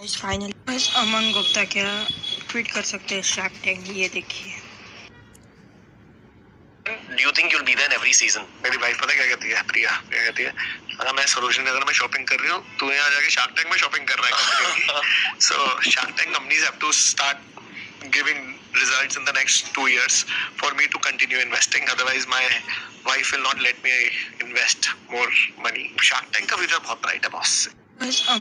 Guys final बस अमन गुप्ता क्या tweet कर सकते हैं? शार्क टैंक ये देखिए। Do you think you will be there every season मेरी वाइफ पता क्या कहती है? प्रिया क्या कहती है? अगर मैं सरोजनी नगर में शॉपिंग कर रही हूँ तू यहाँ जाके शार्क टैंक में शॉपिंग कर रहा है so Shark Tank companies have to start giving results in the next two years for me to continue investing. Otherwise my wife will not let me invest more money. Shark tank का future बहुत bright है boss. Um,